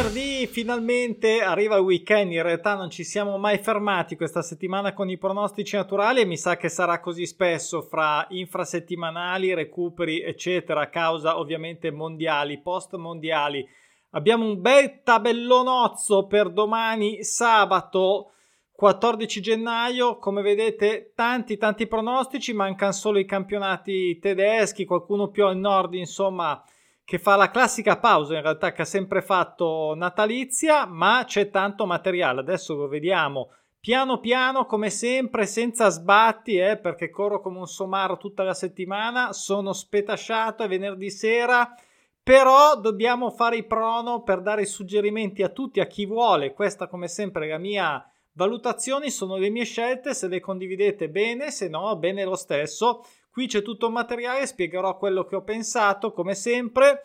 venerdì finalmente arriva il weekend, in realtà non ci siamo mai fermati questa settimana con i pronostici naturali e mi sa che sarà così spesso fra infrasettimanali, recuperi eccetera, a causa ovviamente mondiali, post mondiali. Abbiamo un bel tabellonozzo per domani sabato 14 gennaio, come vedete tanti tanti pronostici, mancano solo i campionati tedeschi, qualcuno più al nord insomma che fa la classica pausa in realtà che ha sempre fatto natalizia, ma c'è tanto materiale. Adesso lo vediamo piano piano, come sempre, senza sbatti, eh, perché corro come un somaro tutta la settimana. Sono spetasciato, è venerdì sera. Però dobbiamo fare i prono per dare i suggerimenti a tutti, a chi vuole. Questa, come sempre, la mia valutazione, sono le mie scelte. Se le condividete bene, se no, bene lo stesso. Qui c'è tutto il materiale, spiegherò quello che ho pensato, come sempre.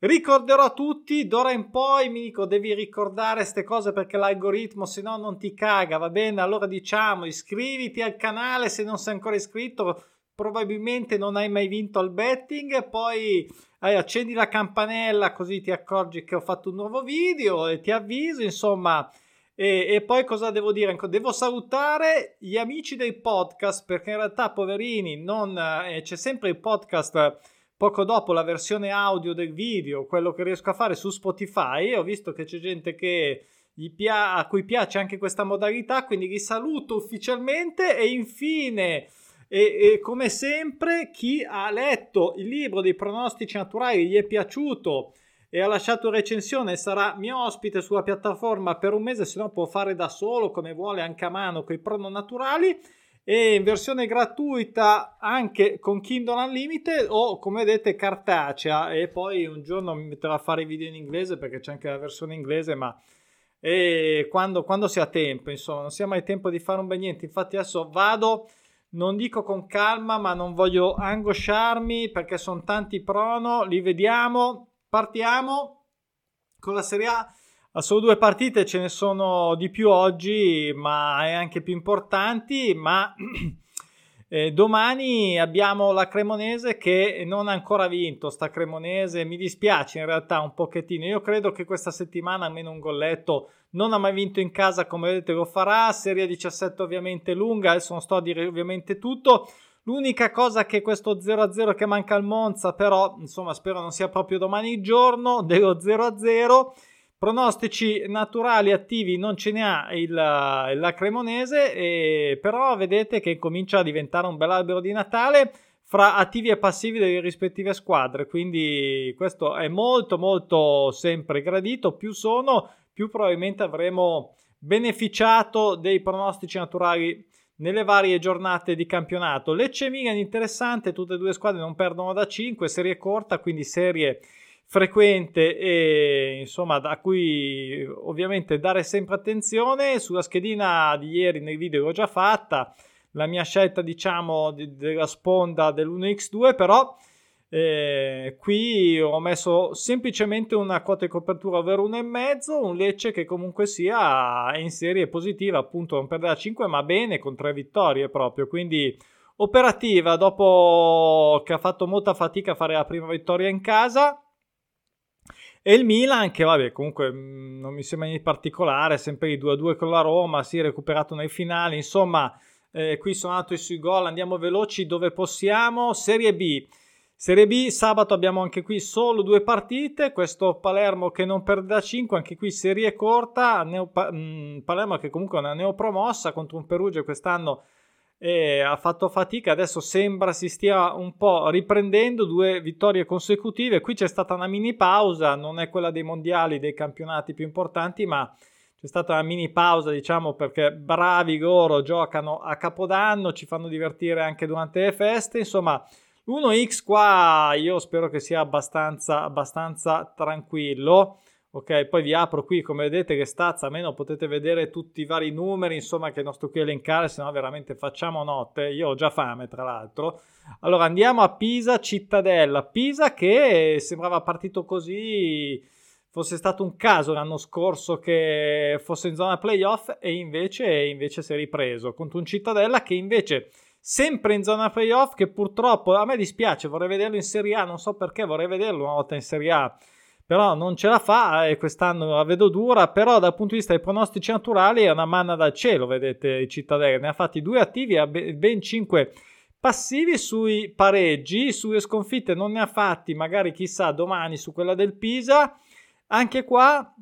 Ricorderò a tutti, d'ora in poi mi dico devi ricordare queste cose perché l'algoritmo se no non ti caga, va bene? Allora diciamo iscriviti al canale se non sei ancora iscritto, probabilmente non hai mai vinto al betting, poi eh, accendi la campanella così ti accorgi che ho fatto un nuovo video e ti avviso, insomma e, e, poi cosa devo dire? Devo salutare gli amici del podcast perché in realtà, poverini, non, eh, c'è sempre il podcast poco dopo la versione audio del video, quello che riesco a fare su Spotify. Ho visto che c'è gente che pia- a cui piace anche questa modalità, quindi vi saluto ufficialmente e infine. E, e, come sempre, chi ha letto il libro dei pronostici naturali gli è piaciuto e ha lasciato recensione sarà mio ospite sulla piattaforma per un mese, se no può fare da solo come vuole anche a mano con i prono naturali. E in versione gratuita anche con Kindle Unlimited o come vedete cartacea. E poi un giorno mi metterò a fare i video in inglese perché c'è anche la versione inglese ma e quando, quando si ha tempo insomma non si ha mai tempo di fare un bel niente. Infatti adesso vado non dico con calma ma non voglio angosciarmi perché sono tanti prono li vediamo Partiamo con la Serie A. Solo due partite ce ne sono di più oggi, ma anche più importanti. Ma eh, domani abbiamo la Cremonese che non ha ancora vinto. Sta Cremonese mi dispiace in realtà un pochettino. Io credo che questa settimana almeno un golletto non ha mai vinto in casa, come vedete lo farà. Serie 17 ovviamente lunga. Adesso non sto a dire ovviamente tutto. L'unica cosa che questo 0-0 che manca al Monza, però, insomma, spero non sia proprio domani il giorno, dello 0-0. Pronostici naturali attivi non ce ne ha il, la Cremonese, e, però vedete che comincia a diventare un bel albero di Natale fra attivi e passivi delle rispettive squadre. Quindi questo è molto molto sempre gradito. Più sono, più probabilmente avremo beneficiato dei pronostici naturali nelle varie giornate di campionato. Lecce Milan interessante, tutte e due squadre non perdono da 5, serie corta, quindi serie frequente e insomma a cui ovviamente dare sempre attenzione. Sulla schedina di ieri nel video l'ho già fatta, la mia scelta diciamo di, della sponda dell'1x2 però eh, qui ho messo semplicemente una quota di copertura ovvero 1,5, un Lecce che comunque sia in serie positiva, appunto non perderà 5 ma bene con tre vittorie proprio, quindi operativa dopo che ha fatto molta fatica a fare la prima vittoria in casa. E il Milan che vabbè comunque mm, non mi sembra niente particolare, sempre i 2-2 con la Roma, si è recuperato nei finali, insomma eh, qui sono andati sui gol, andiamo veloci dove possiamo. Serie B, Serie B, sabato abbiamo anche qui solo due partite, questo Palermo che non perde da 5, anche qui serie corta, neo, mh, mm, Palermo che comunque è una neopromossa contro un Perugia quest'anno eh, ha fatto fatica, adesso sembra si stia un po' riprendendo, due vittorie consecutive, qui c'è stata una mini pausa, non è quella dei mondiali, dei campionati più importanti, ma c'è stata una mini pausa diciamo perché bravi loro, giocano a Capodanno, ci fanno divertire anche durante le feste, insomma 1x qua io spero che sia abbastanza, abbastanza tranquillo. Ok, poi vi apro qui, come vedete che stazza, almeno potete vedere tutti i vari numeri, insomma, che non sto qui a elencare, se no veramente facciamo notte. Io ho già fame, tra l'altro. Allora, andiamo a Pisa Cittadella. Pisa che sembrava partito così, fosse stato un caso l'anno scorso che fosse in zona playoff e invece, invece si è ripreso contro un Cittadella che invece sempre in zona playoff che purtroppo a me dispiace, vorrei vederlo in Serie A, non so perché vorrei vederlo una volta in Serie A però non ce la fa e quest'anno la vedo dura, però dal punto di vista dei pronostici naturali è una manna dal cielo, vedete i cittadini, ne ha fatti due attivi e ben 5 passivi sui pareggi, sulle sconfitte non ne ha fatti, magari chissà domani su quella del Pisa, anche qua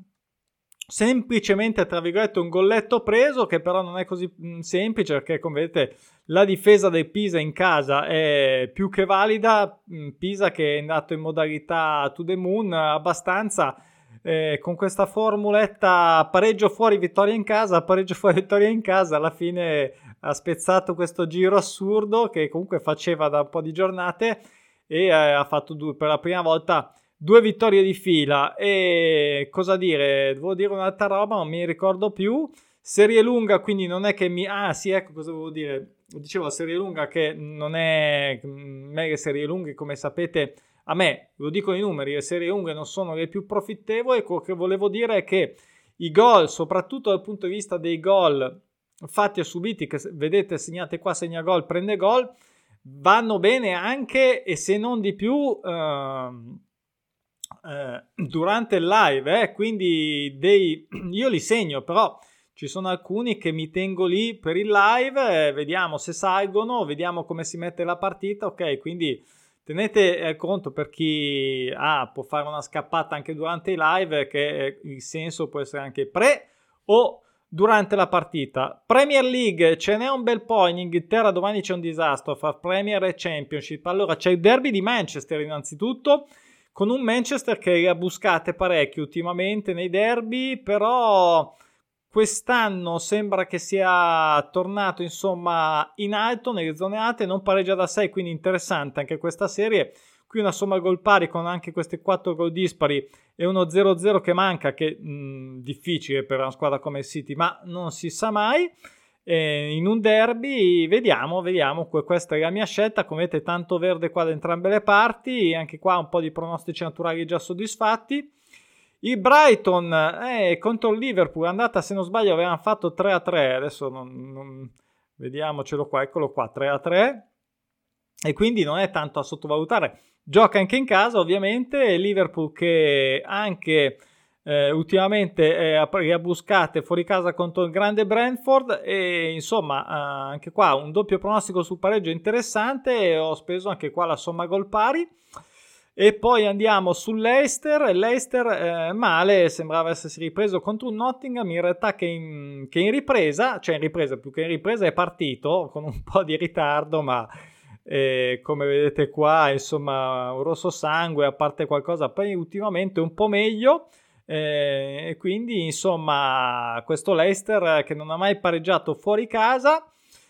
semplicemente tra virgolette un golletto preso che però non è così mm, semplice perché come vedete la difesa del Pisa in casa è più che valida. Mm, Pisa che è andato in modalità to the moon abbastanza eh, con questa formuletta pareggio fuori vittoria in casa pareggio fuori vittoria in casa alla fine ha spezzato questo giro assurdo che comunque faceva da un po' di giornate e eh, ha fatto due, per la prima volta due vittorie di fila e cosa dire, devo dire un'altra roba, non mi ricordo più. Serie lunga, quindi non è che mi... Ah sì, ecco cosa volevo dire. Dicevo, serie lunga che non è... Mega serie lunghe, come sapete, a me, lo dico i numeri, le serie lunghe non sono le più profittevoli. Quello che volevo dire è che i gol, soprattutto dal punto di vista dei gol fatti e subiti, che vedete segnate qua, segna gol, prende gol, vanno bene anche e se non di più... Ehm, eh, durante il live, eh, quindi dei, io li segno, però ci sono alcuni che mi tengo lì per il live, eh, vediamo se salgono, vediamo come si mette la partita, ok, quindi tenete eh, conto per chi ah, può fare una scappata anche durante i live che il senso può essere anche pre o durante la partita. Premier League ce n'è un bel po', in Inghilterra domani c'è un disastro fra Premier e Championship. Allora c'è il derby di Manchester innanzitutto con un Manchester che ha buscate parecchio ultimamente nei derby, però quest'anno sembra che sia tornato insomma in alto nelle zone alte, non pareggia da 6, quindi interessante anche questa serie. Qui una somma gol pari con anche questi 4 gol dispari e uno 0-0 che manca, che è difficile per una squadra come il City, ma non si sa mai eh, in un derby vediamo, vediamo, questa è la mia scelta, come vedete tanto verde qua da entrambe le parti, anche qua un po' di pronostici naturali già soddisfatti. Il Brighton eh, contro il Liverpool, andata se non sbaglio avevano fatto 3-3, adesso non, non... vediamocelo qua, eccolo qua, 3-3 e quindi non è tanto a sottovalutare. Gioca anche in casa ovviamente, Liverpool che anche eh, ultimamente eh, a buscate fuori casa contro il grande Brentford e insomma eh, anche qua un doppio pronostico sul pareggio interessante e ho speso anche qua la somma gol pari. E poi andiamo sull'Eister. l'Eister eh, male sembrava essersi ripreso contro un Nottingham in realtà che in, che in ripresa cioè in ripresa più che in ripresa è partito con un po' di ritardo ma eh, come vedete qua insomma un rosso sangue a parte qualcosa poi ultimamente un po' meglio e quindi, insomma, questo Leicester che non ha mai pareggiato fuori casa,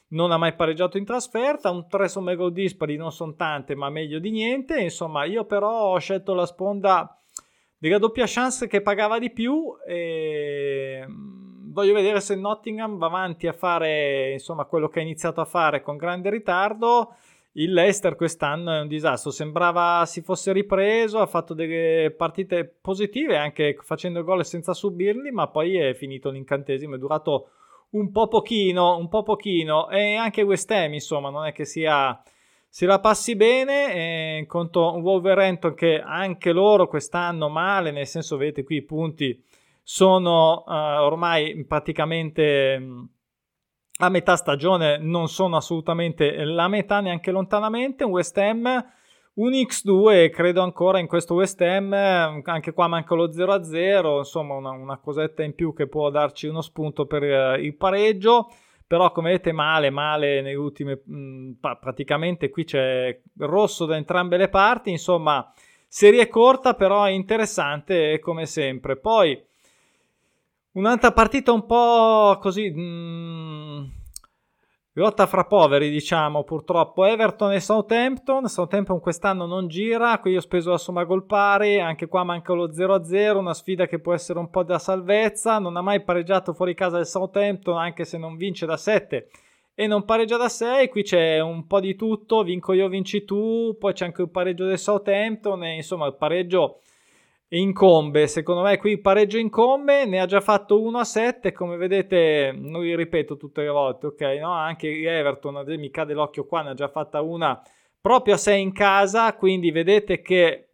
non ha mai pareggiato in trasferta, un 3 somme gol dispari non sono tante, ma meglio di niente. Insomma, io però ho scelto la sponda della doppia chance che pagava di più e mm, voglio vedere se Nottingham va avanti a fare insomma quello che ha iniziato a fare con grande ritardo il Leicester quest'anno è un disastro, sembrava si fosse ripreso, ha fatto delle partite positive anche facendo gol senza subirli, ma poi è finito l'incantesimo, è durato un po' pochino, un po' pochino. E anche West Ham insomma non è che sia se la passi bene eh, contro un Wolverhampton che anche loro quest'anno male, nel senso vedete qui i punti sono uh, ormai praticamente a metà stagione non sono assolutamente la metà neanche lontanamente. Un West Ham, un X2, credo ancora in questo West Ham, anche qua manca lo 0-0, insomma una, una cosetta in più che può darci uno spunto per uh, il pareggio. Però come vedete male, male nelle ultime, mh, praticamente qui c'è rosso da entrambe le parti, insomma serie corta però interessante come sempre. Poi Un'altra partita un po' così... Mh, mm, lotta fra poveri, diciamo, purtroppo. Everton e Southampton. Southampton quest'anno non gira, qui ho speso la somma gol pari, anche qua manca lo 0-0, una sfida che può essere un po' da salvezza. Non ha mai pareggiato fuori casa del Southampton, anche se non vince da 7 e non pareggia da 6. Qui c'è un po' di tutto, vinco io, vinci tu, poi c'è anche il pareggio del Southampton e insomma il pareggio incombe. Secondo me qui il pareggio incombe, ne ha già fatto 1 a 7, come vedete non vi ripeto tutte le volte, ok? No? Anche Everton, mi cade l'occhio qua, ne ha già fatta una proprio a 6 in casa, quindi vedete che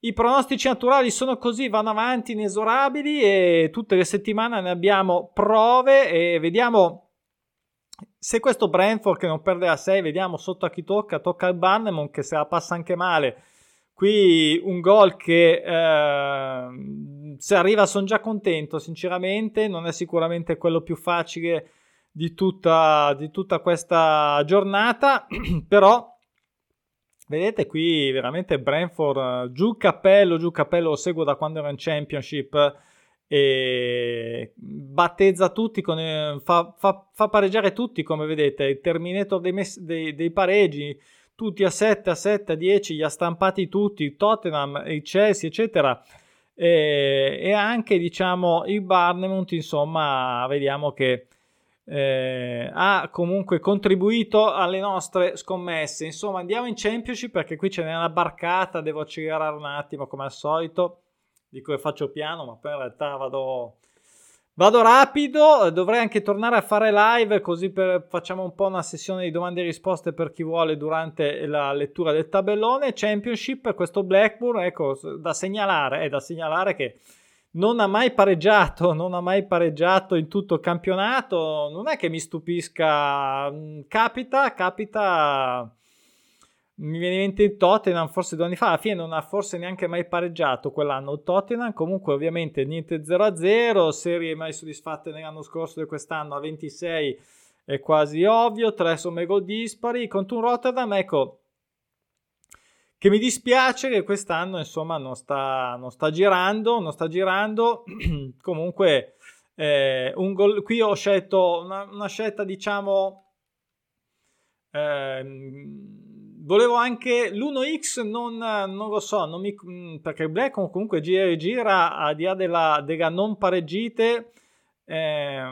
I pronostici naturali sono così, vanno avanti inesorabili e tutte le settimane ne abbiamo prove e vediamo se questo Brentford che non perde a 6, vediamo sotto a chi tocca, tocca al Bannemon che se la passa anche male. Qui un gol che eh, se arriva sono già contento, sinceramente, non è sicuramente quello più facile di tutta, di tutta questa giornata, però Vedete qui veramente Brentford giù cappello, giù cappello, lo seguo da quando era in Championship e battezza tutti, con, eh, fa, fa, fa, pareggiare tutti come vedete, il Terminator dei, mes- dei, dei, pareggi, tutti a 7, a 7, a 10, li ha stampati tutti, Tottenham, il Chelsea eccetera e, e anche diciamo il Barnemount insomma vediamo che eh, ha comunque contribuito alle nostre scommesse. Insomma, andiamo in Championship perché qui ce n'è una barcata, devo accelerare un attimo come al solito. Dico che faccio piano, ma poi in realtà vado, vado rapido. Dovrei anche tornare a fare live così per, facciamo un po' una sessione di domande e risposte per chi vuole durante la lettura del tabellone. Championship, questo Blackburn, ecco, da segnalare, è da segnalare che non ha mai pareggiato, non ha mai pareggiato in tutto il campionato. Non è che mi stupisca, mm, capita, capita. Mi viene in mente il Tottenham forse due anni fa, alla fine non ha forse neanche mai pareggiato quell'anno. Il Tottenham, comunque ovviamente niente 0-0, serie mai soddisfatte nell'anno scorso e quest'anno a 26 è quasi ovvio, 3 somme gol dispari, contro un Rotterdam, ecco, che mi dispiace che quest'anno insomma non sta, non sta girando, non sta girando, comunque eh, gol, qui ho scelto una, una scelta diciamo, eh, volevo anche l'1x, non, non lo so, non mi, perché Black comunque gira e gira, a di là della, della non pareggite, eh,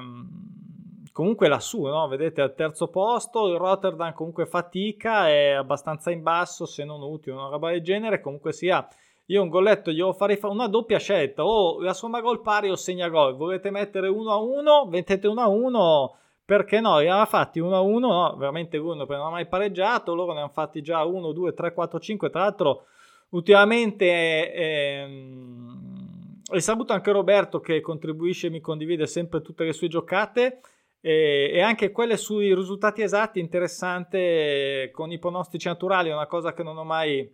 comunque lassù, no? vedete al terzo posto, il Rotterdam comunque fatica, è abbastanza in basso, se non utile, una roba del genere, comunque sia, io un golletto glielo farei fare una doppia scelta, o la somma gol pari o segna gol, volete mettere 1 a 1, mettete 1 a 1, perché no, li aveva fatti 1 a 1, no, veramente uno non ha mai pareggiato, loro ne hanno fatti già 1, 2, 3, 4, 5, tra l'altro ultimamente... Ehm, saluto anche Roberto che contribuisce e mi condivide sempre tutte le sue giocate e, e, anche quelle sui risultati esatti interessante con i pronostici naturali, è una cosa che non ho mai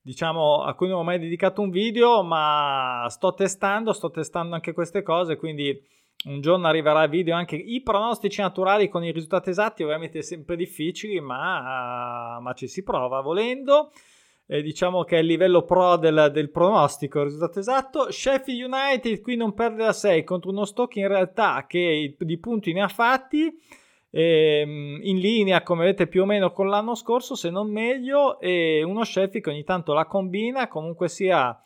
diciamo a cui non ho mai dedicato un video, ma sto testando, sto testando anche queste cose, quindi un giorno arriverà il video anche i pronostici naturali con i risultati esatti, ovviamente sempre difficili, ma, ma ci si prova volendo eh, diciamo che è il livello pro del, del pronostico, il risultato esatto. Sheffield United qui non perde da 6 contro uno stock in realtà che di punti ne ha fatti. Ehm, in linea come vedete più o meno con l'anno scorso se non meglio e uno Sheffield che ogni tanto la combina comunque sia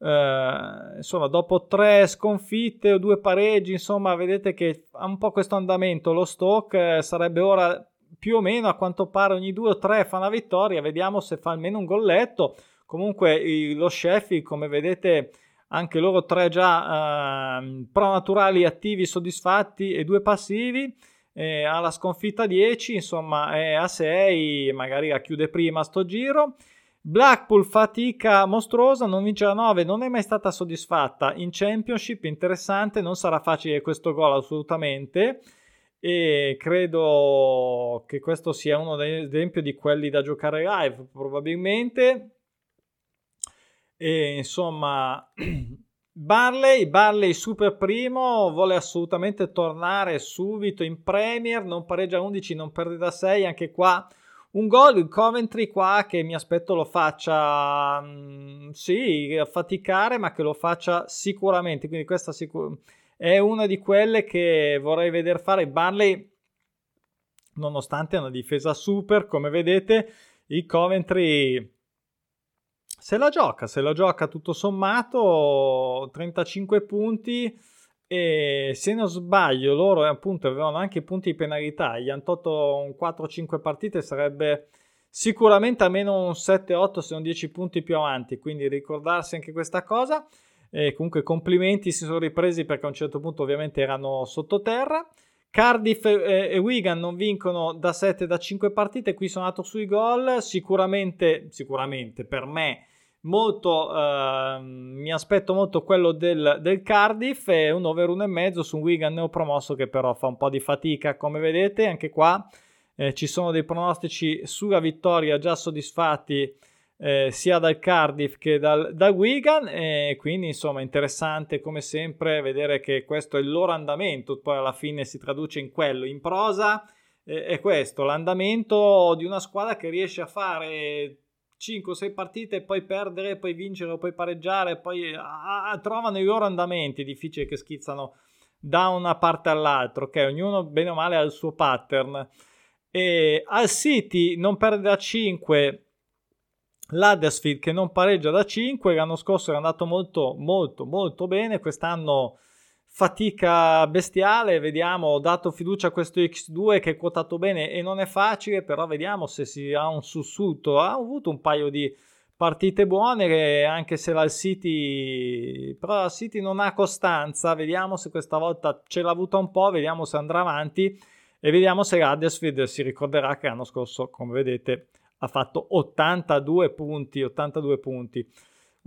eh, insomma dopo tre sconfitte o due pareggi insomma vedete che ha un po' questo andamento lo stock eh, sarebbe ora più o meno a quanto pare ogni due o tre fa una vittoria, vediamo se fa almeno un golletto. Comunque lo Sheffield, come vedete, anche loro tre già eh, pro naturali attivi, soddisfatti e due passivi. Eh, alla sconfitta 10, insomma, è a 6, magari la chiude prima sto giro. Blackpool fatica mostruosa, non vince la 9, non è mai stata soddisfatta. In Championship, interessante, non sarà facile questo gol assolutamente. E credo che questo sia uno degli esempi di quelli da giocare live probabilmente. E insomma Barley, Barley super primo vuole assolutamente tornare subito in Premier non pareggia 11 non perde da 6 anche qua un gol il Coventry qua che mi aspetto lo faccia mh, sì faticare ma che lo faccia sicuramente quindi questa sicuramente è una di quelle che vorrei vedere fare. Barley, nonostante una difesa super, come vedete, il Coventry se la gioca, se la gioca tutto sommato 35 punti e se non sbaglio loro appunto avevano anche punti di penalità, gli hanno tolto un 4-5 partite, sarebbe sicuramente almeno un 7-8 se non 10 punti più avanti, quindi ricordarsi anche questa cosa. E comunque complimenti, si sono ripresi perché a un certo punto ovviamente erano sottoterra. Cardiff e Wigan non vincono da 7 da 5 partite, qui sono andato sui gol, sicuramente, sicuramente per me molto, eh, mi aspetto molto quello del, del Cardiff e un over 1,5 su un Wigan neopromosso che però fa un po' di fatica come vedete. Anche qua eh, ci sono dei pronostici sulla vittoria già soddisfatti eh, sia dal Cardiff che dal, dal Wigan. E quindi insomma interessante come sempre vedere che questo è il loro andamento. Poi alla fine si traduce in quello in prosa. Eh, è questo l'andamento di una squadra che riesce a fare 5-6 partite e poi perdere, poi vincere, poi pareggiare, poi ah, trovano i loro andamenti, difficili che schizzano da una parte all'altra, ok? Ognuno bene o male ha il suo pattern. E al City non perde da 5 l'Huddersfield che non pareggia da 5 l'anno scorso era andato molto molto molto bene quest'anno fatica bestiale vediamo ho dato fiducia a questo X2 che è quotato bene e non è facile però vediamo se si ha un sussulto ha avuto un paio di partite buone anche se la City però la City non ha costanza vediamo se questa volta ce l'ha avuta un po' vediamo se andrà avanti e vediamo se Huddersfield si ricorderà che l'anno scorso, come vedete, ha fatto 82 punti, 82 punti.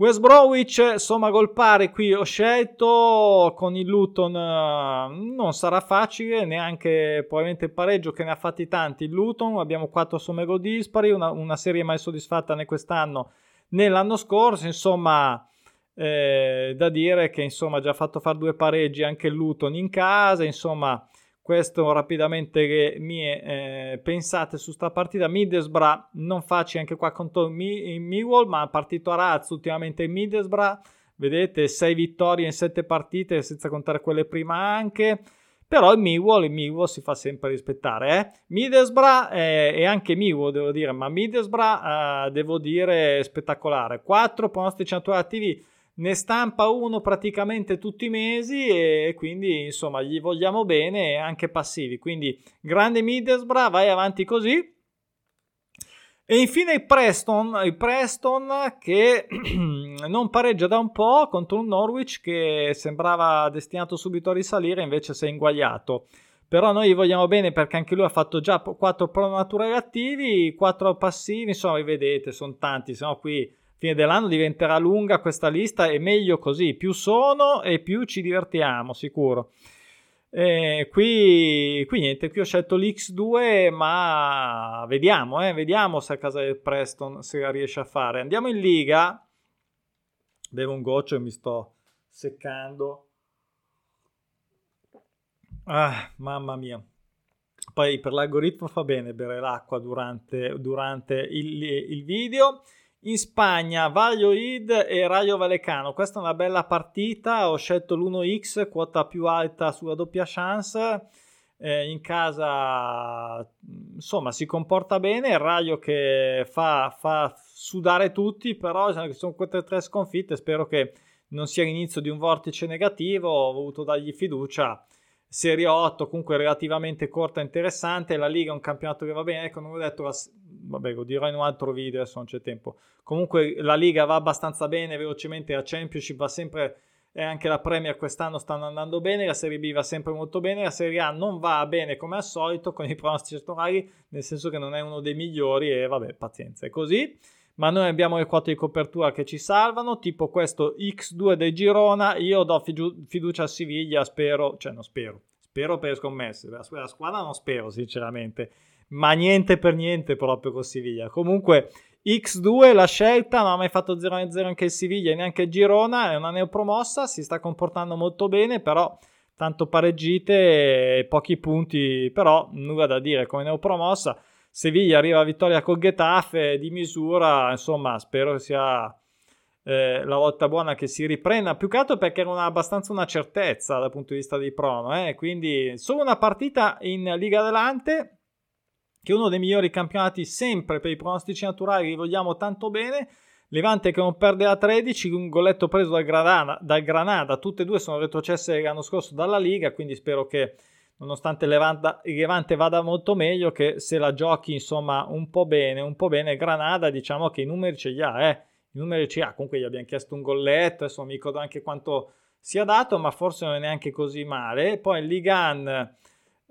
West Bromwich, somma gol pari, qui ho scelto con il Luton, eh, non sarà facile, neanche probabilmente il pareggio che ne ha fatti tanti il Luton, abbiamo 4 somme gol dispari, una, una serie mai soddisfatta né quest'anno né l'anno scorso, insomma eh, da dire che insomma ha già fatto fare due pareggi anche il Luton in casa, insomma questo rapidamente le mie eh, pensate su sta partita. Middlesbrough non faccio anche qua contro Mi- Millwall ma partito a razzo ultimamente Middlesbrough. Vedete 6 vittorie in 7 partite senza contare quelle prima anche. Però il Millwall, il Millwall si fa sempre rispettare eh? Middlesbrough eh, e anche Millwall devo dire ma Middlesbrough eh, devo dire spettacolare. 4 pronostici attivi ne stampa uno praticamente tutti i mesi e quindi insomma gli vogliamo bene anche passivi. Quindi grande Middlesbrough vai avanti così. E infine il Preston, il Preston che non pareggia da un po' contro un Norwich che sembrava destinato subito a risalire invece si è inguagliato. Però noi gli vogliamo bene perché anche lui ha fatto già 4 pro naturali attivi 4 passivi insomma vedete sono tanti se no qui fine dell'anno diventerà lunga questa lista e meglio così, più sono e più ci divertiamo, sicuro. Eh, qui, qui, niente, qui ho scelto l'X2, ma vediamo, eh, vediamo se a casa del Preston la riesce a fare. Andiamo in Liga. Bevo un goccio e mi sto seccando. Ah, mamma mia. Poi per l'algoritmo fa bene bere l'acqua durante, durante il, il video. In Spagna, Valladolid e Rayo Vallecano. Questa è una bella partita. Ho scelto l'1x, quota più alta sulla doppia chance. Eh, in casa, insomma, si comporta bene. Il Rayo che fa, fa sudare tutti, però sono queste tre sconfitte. Spero che non sia l'inizio di un vortice negativo. Ho voluto dargli fiducia. Serie 8 comunque relativamente corta e interessante. La Liga è un campionato che va bene. Ecco, non ho detto la, vabbè, lo dirò in un altro video, adesso non c'è tempo. Comunque la Liga va abbastanza bene, velocemente la Championship va sempre e anche la Premier quest'anno stanno andando bene, la Serie B va sempre molto bene, la Serie A non va bene come al solito con i pronostici elettorali, nel senso che non è uno dei migliori e vabbè, pazienza, è così. Ma noi abbiamo le quote di copertura che ci salvano, tipo questo X2 del Girona, io do fiducia a Siviglia, spero, cioè non spero, spero per scommesse, la squadra non spero sinceramente, ma niente per niente proprio con Siviglia. Comunque X2 la scelta, non ha mai fatto 0-0 anche il Siviglia neanche il Girona, è una neopromossa, si sta comportando molto bene, però tanto pareggite e pochi punti, però nulla da dire come neopromossa. Seviglia arriva a vittoria col Getafe di misura, insomma spero sia eh, la volta buona che si riprenda, più che altro perché era una, abbastanza una certezza dal punto di vista di prono, eh? quindi solo una partita in Liga Adelante che è uno dei migliori campionati sempre per i pronostici naturali, li vogliamo tanto bene. Levante che non perde a 13, un golletto preso dal Granada, dal Granada, tutte e due sono retrocesse l'anno scorso dalla Liga, quindi spero che nonostante Levante, il Levante vada molto meglio, che se la giochi insomma un po' bene, un po' bene, Granada diciamo che i numeri ce li ha, eh. i numeri ce li ha, comunque gli abbiamo chiesto un golletto, adesso mi ricordo anche quanto sia dato, ma forse non è neanche così male. Poi Ligan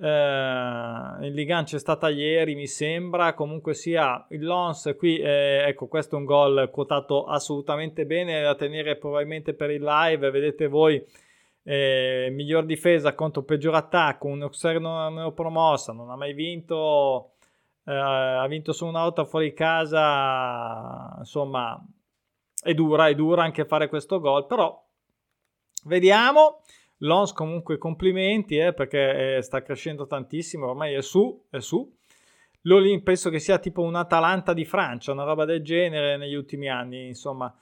eh, il Ligan c'è stata ieri, mi sembra. Comunque sia il Lons qui, eh, ecco, questo è un gol quotato assolutamente bene da tenere probabilmente per il live. Vedete voi, eh, miglior difesa contro peggior attacco. Un Auxerre neopromossa, non ha mai vinto. Eh, ha vinto su una volta fuori casa. Insomma, è dura, è dura anche fare questo gol, però vediamo. Lons comunque complimenti eh, perché eh, sta crescendo tantissimo, ormai è su, è su. L'Olin penso che sia tipo un Atalanta di Francia, una roba del genere negli ultimi anni, insomma.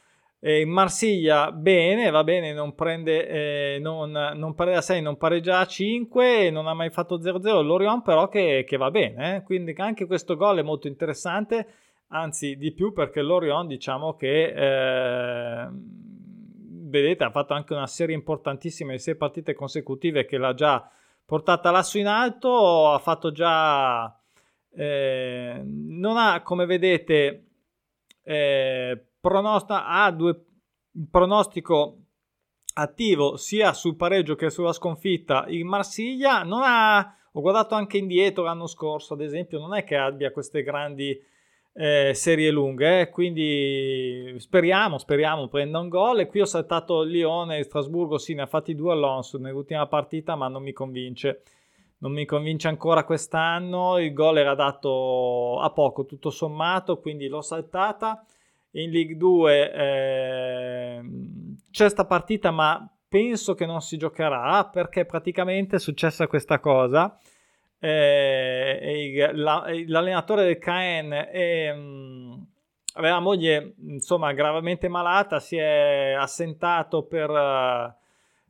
Eh, Marsiglia bene, va bene, non prende, eh, non, non perde a 6, non pareggia a 5, non ha mai fatto 0-0. L'Orion però che, che va bene, eh? quindi anche questo gol è molto interessante, anzi di più perché l'Orion diciamo che eh, vedete, ha fatto anche una serie importantissima di sei partite consecutive che l'ha già portata lassù in alto, ha fatto già... Eh, non ha, come vedete, eh, pronost- ha due pronostico attivo sia sul pareggio che sulla sconfitta in Marsiglia. Non ha, ho guardato anche indietro l'anno scorso, ad esempio, non è che abbia queste grandi eh, serie lunghe, eh? quindi speriamo, speriamo prenda un gol. E qui ho saltato Lione e Strasburgo, sì ne ha fatti due Alonso nell'ultima partita ma non mi convince, non mi convince ancora quest'anno, il gol era dato a poco tutto sommato, quindi l'ho saltata, in League 2 eh, c'è sta partita ma penso che non si giocherà perché praticamente è successa questa cosa, eh, la, l'allenatore del Caen è, mh, aveva moglie insomma gravemente malata, si è assentato per,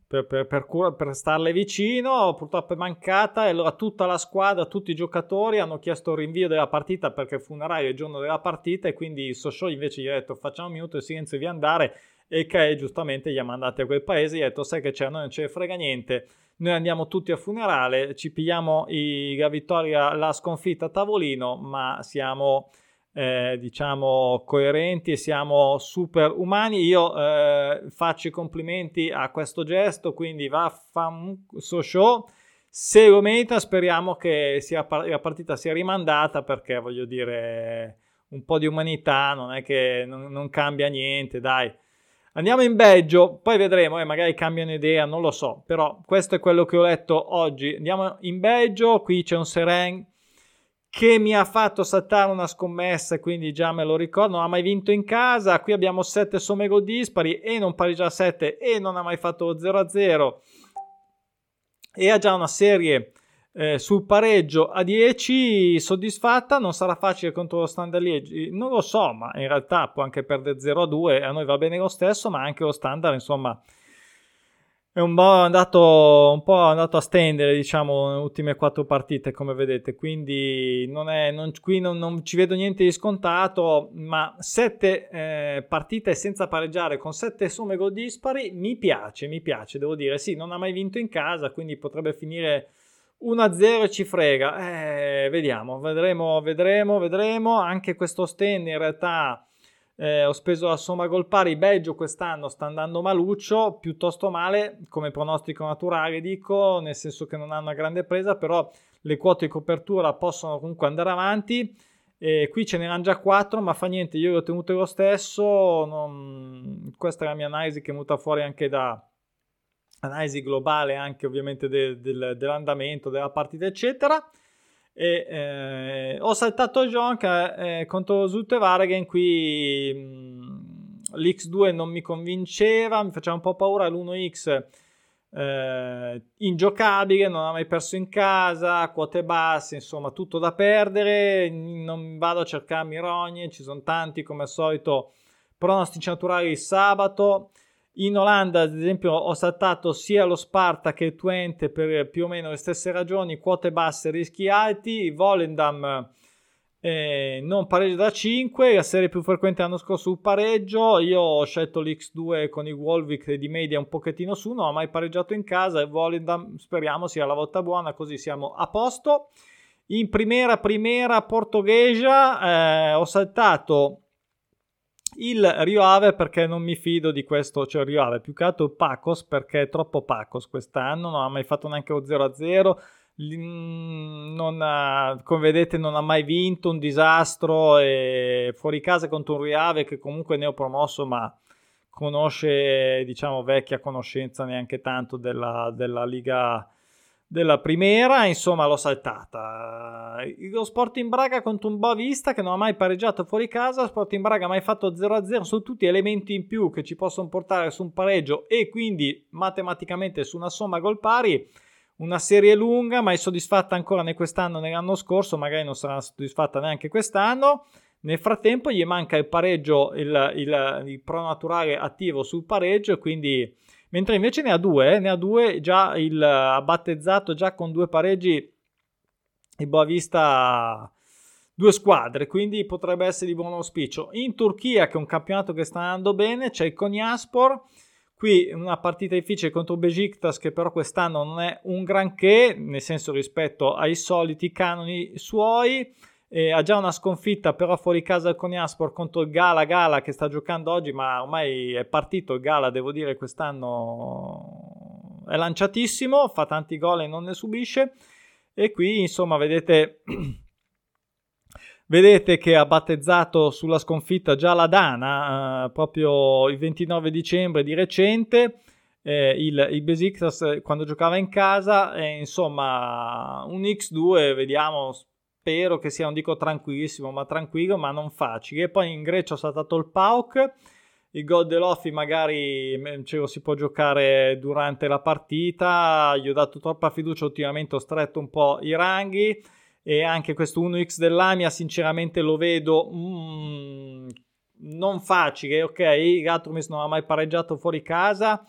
per, per, per, cura, per starle vicino, purtroppo è mancata e allora tutta la squadra, tutti i giocatori hanno chiesto il rinvio della partita perché funerario è il giorno della partita e quindi Sosho invece gli ha detto facciamo un minuto di silenzio e vi andare e Cae giustamente gli ha mandati a quel paese gli ha detto sai che c'è, noi non ce ne frega niente noi andiamo tutti a funerale, ci pigliamo i, la vittoria, la sconfitta a tavolino, ma siamo eh, diciamo coerenti e siamo super umani. Io eh, faccio i complimenti a questo gesto, quindi va fam so show. Se lo merita, speriamo che sia, la partita sia rimandata perché voglio dire un po' di umanità non è che non, non cambia niente, dai Andiamo in Belgio, poi vedremo, eh, magari cambiano idea, non lo so, però questo è quello che ho letto oggi. Andiamo in Belgio, qui c'è un Seren che mi ha fatto saltare una scommessa, quindi già me lo ricordo, non ha mai vinto in casa, qui abbiamo 7 somme gol dispari e non pareggia 7 e non ha mai fatto 0-0 e ha già una serie eh, sul pareggio a 10 soddisfatta non sarà facile contro lo standard Liegi non lo so ma in realtà può anche perdere 0 a 2 a noi va bene lo stesso ma anche lo standard insomma è un po' andato, un po andato a stendere diciamo nelle ultime quattro partite come vedete. Quindi non è, non, qui non, non, ci vedo niente di scontato ma sette eh, partite senza pareggiare con sette somme gol dispari mi piace mi piace devo dire. Sì non ha mai vinto in casa quindi potrebbe finire 1-0 ci frega. Eh, vediamo, vedremo, vedremo, vedremo. Anche questo stand in realtà eh, ho speso la somma gol pari. Belgio quest'anno sta andando maluccio, piuttosto male come pronostico naturale, dico, nel senso che non hanno una grande presa, però le quote di copertura possono comunque andare avanti. E qui ce n'erano già 4, ma fa niente, io le ho tenute lo stesso. Non... Questa è la mia analisi che è venuta fuori anche da, analisi globale anche ovviamente de, de, dell'andamento della partita eccetera. E eh, ho saltato Jonk eh, contro Zultevaregen qui mh, l'X2 non mi convinceva mi faceva un po' paura l'1X eh, ingiocabile non ha mai perso in casa quote basse insomma tutto da perdere non vado a cercarmi rogne ci sono tanti come al solito pronostici naturali il sabato in Olanda, ad esempio, ho saltato sia lo Sparta che il Twente per più o meno le stesse ragioni, quote basse, rischi alti, Volendam eh, non pareggio da 5, la serie più frequente l'anno scorso un pareggio, io ho scelto l'X2 con i Wolvik di media un pochettino su, non ho mai pareggiato in casa. E Volendam speriamo sia la volta buona, così siamo a posto. In primera, primera portoghesa eh, ho saltato il Rio Ave perché non mi fido di questo, cioè Rio Ave più che altro Pacos perché è troppo Pacos quest'anno, non ha mai fatto neanche lo 0-0, non ha, come vedete non ha mai vinto un disastro e fuori casa contro un Riave che comunque ne ho promosso ma conosce diciamo vecchia conoscenza neanche tanto della, della Liga della Primera, insomma l'ho saltata. Lo Sporting Braga contro un Boavista che non ha mai pareggiato fuori casa, Sporting Braga ha mai fatto 0-0, sono tutti elementi in più che ci possono portare su un pareggio e quindi matematicamente su una somma gol pari. Una serie lunga, mai soddisfatta ancora né quest'anno né l'anno scorso, magari non sarà soddisfatta neanche quest'anno. Nel frattempo gli manca il pareggio, il, il, il pronaturale attivo sul pareggio, quindi mentre invece ne ha due, eh, ne ha due già il ha battezzato già con due pareggi il Boavista due squadre, quindi potrebbe essere di buon auspicio. In Turchia, che è un campionato che sta andando bene, c'è il Konyaspor. Qui una partita difficile contro Besiktas che però quest'anno non è un granché, nel senso rispetto ai soliti canoni suoi. E ha già una sconfitta però fuori casa con Iaspor contro il Gala Gala che sta giocando oggi ma ormai è partito il Gala devo dire quest'anno è lanciatissimo fa tanti gol e non ne subisce. E qui insomma vedete vedete che ha battezzato sulla sconfitta già la Dana eh, proprio il 29 dicembre di recente. Eh, il, il Besiktas quando giocava in casa e insomma un X2 vediamo spero che sia, non dico tranquillissimo, ma tranquillo, ma non facile. E poi in Grecia ho saltato il PAOK, il gol dell'Offi magari mm, ce lo si può giocare durante la partita, gli ho dato troppa fiducia ultimamente, ho stretto un po' i ranghi. E anche questo 1x dell'Amia sinceramente lo vedo mm, non facile, ok, Gatrumis non ha mai pareggiato fuori casa,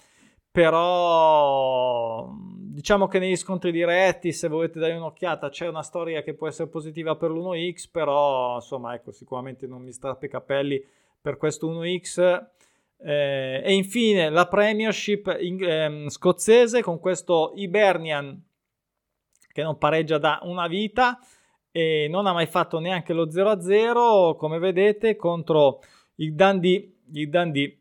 però diciamo che negli scontri diretti, se volete dare un'occhiata, c'è una storia che può essere positiva per l'1x, però insomma, ecco, sicuramente non mi strappo i capelli per questo 1x. Eh, e infine la Premiership in, ehm, scozzese con questo Hibernian che non pareggia da una vita e non ha mai fatto neanche lo 0-0, come vedete, contro il Dundee, il Dundee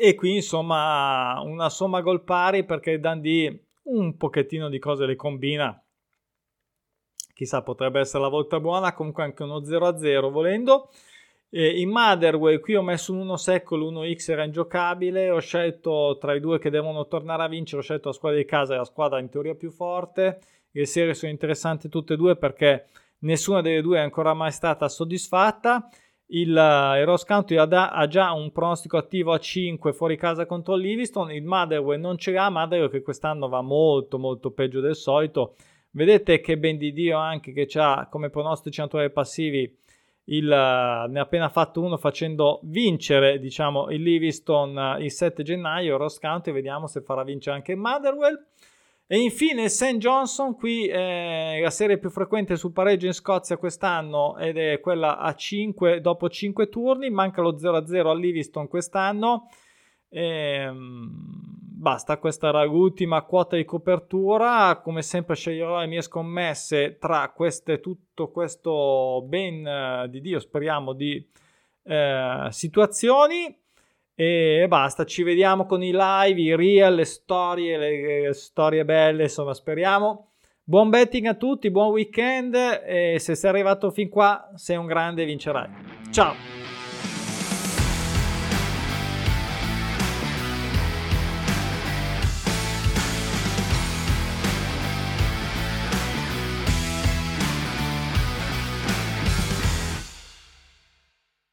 e qui insomma una somma gol pari perché Dundee un pochettino di cose le combina. Chissà, potrebbe essere la volta buona, comunque anche uno 0-0 volendo. E in Motherway qui ho messo un 1 secco, l'1x era ingiocabile, ho scelto tra i due che devono tornare a vincere, ho scelto la squadra di casa e la squadra in teoria più forte. Le serie sono interessanti tutte e due perché nessuna delle due è ancora mai stata soddisfatta il uh, Eros County ha, già un pronostico attivo a 5 fuori casa contro il Livingston. Il Motherwell non ce l'ha. Motherwell che quest'anno va molto, molto peggio del solito. Vedete che ben di Dio anche che ha come pronostici naturali passivi il, uh, ne ha appena fatto uno facendo vincere diciamo il Livingston uh, il 7 gennaio. Ross County, vediamo se farà vincere anche il Motherwell. E infine St. Johnson, qui eh, la serie più frequente sul pareggio in Scozia quest'anno ed è quella a 5 dopo 5 turni, manca lo 0-0 a Livingston quest'anno. E, ehm, basta, questa era l'ultima quota di copertura. Come sempre sceglierò le mie scommesse tra queste, tutto questo ben eh, di Dio, speriamo, di eh, situazioni. E basta, ci vediamo con i live, i real, le storie, le, le storie belle, insomma, speriamo. Buon betting a tutti, buon weekend e se sei arrivato fin qua sei un grande vincerai. Ciao!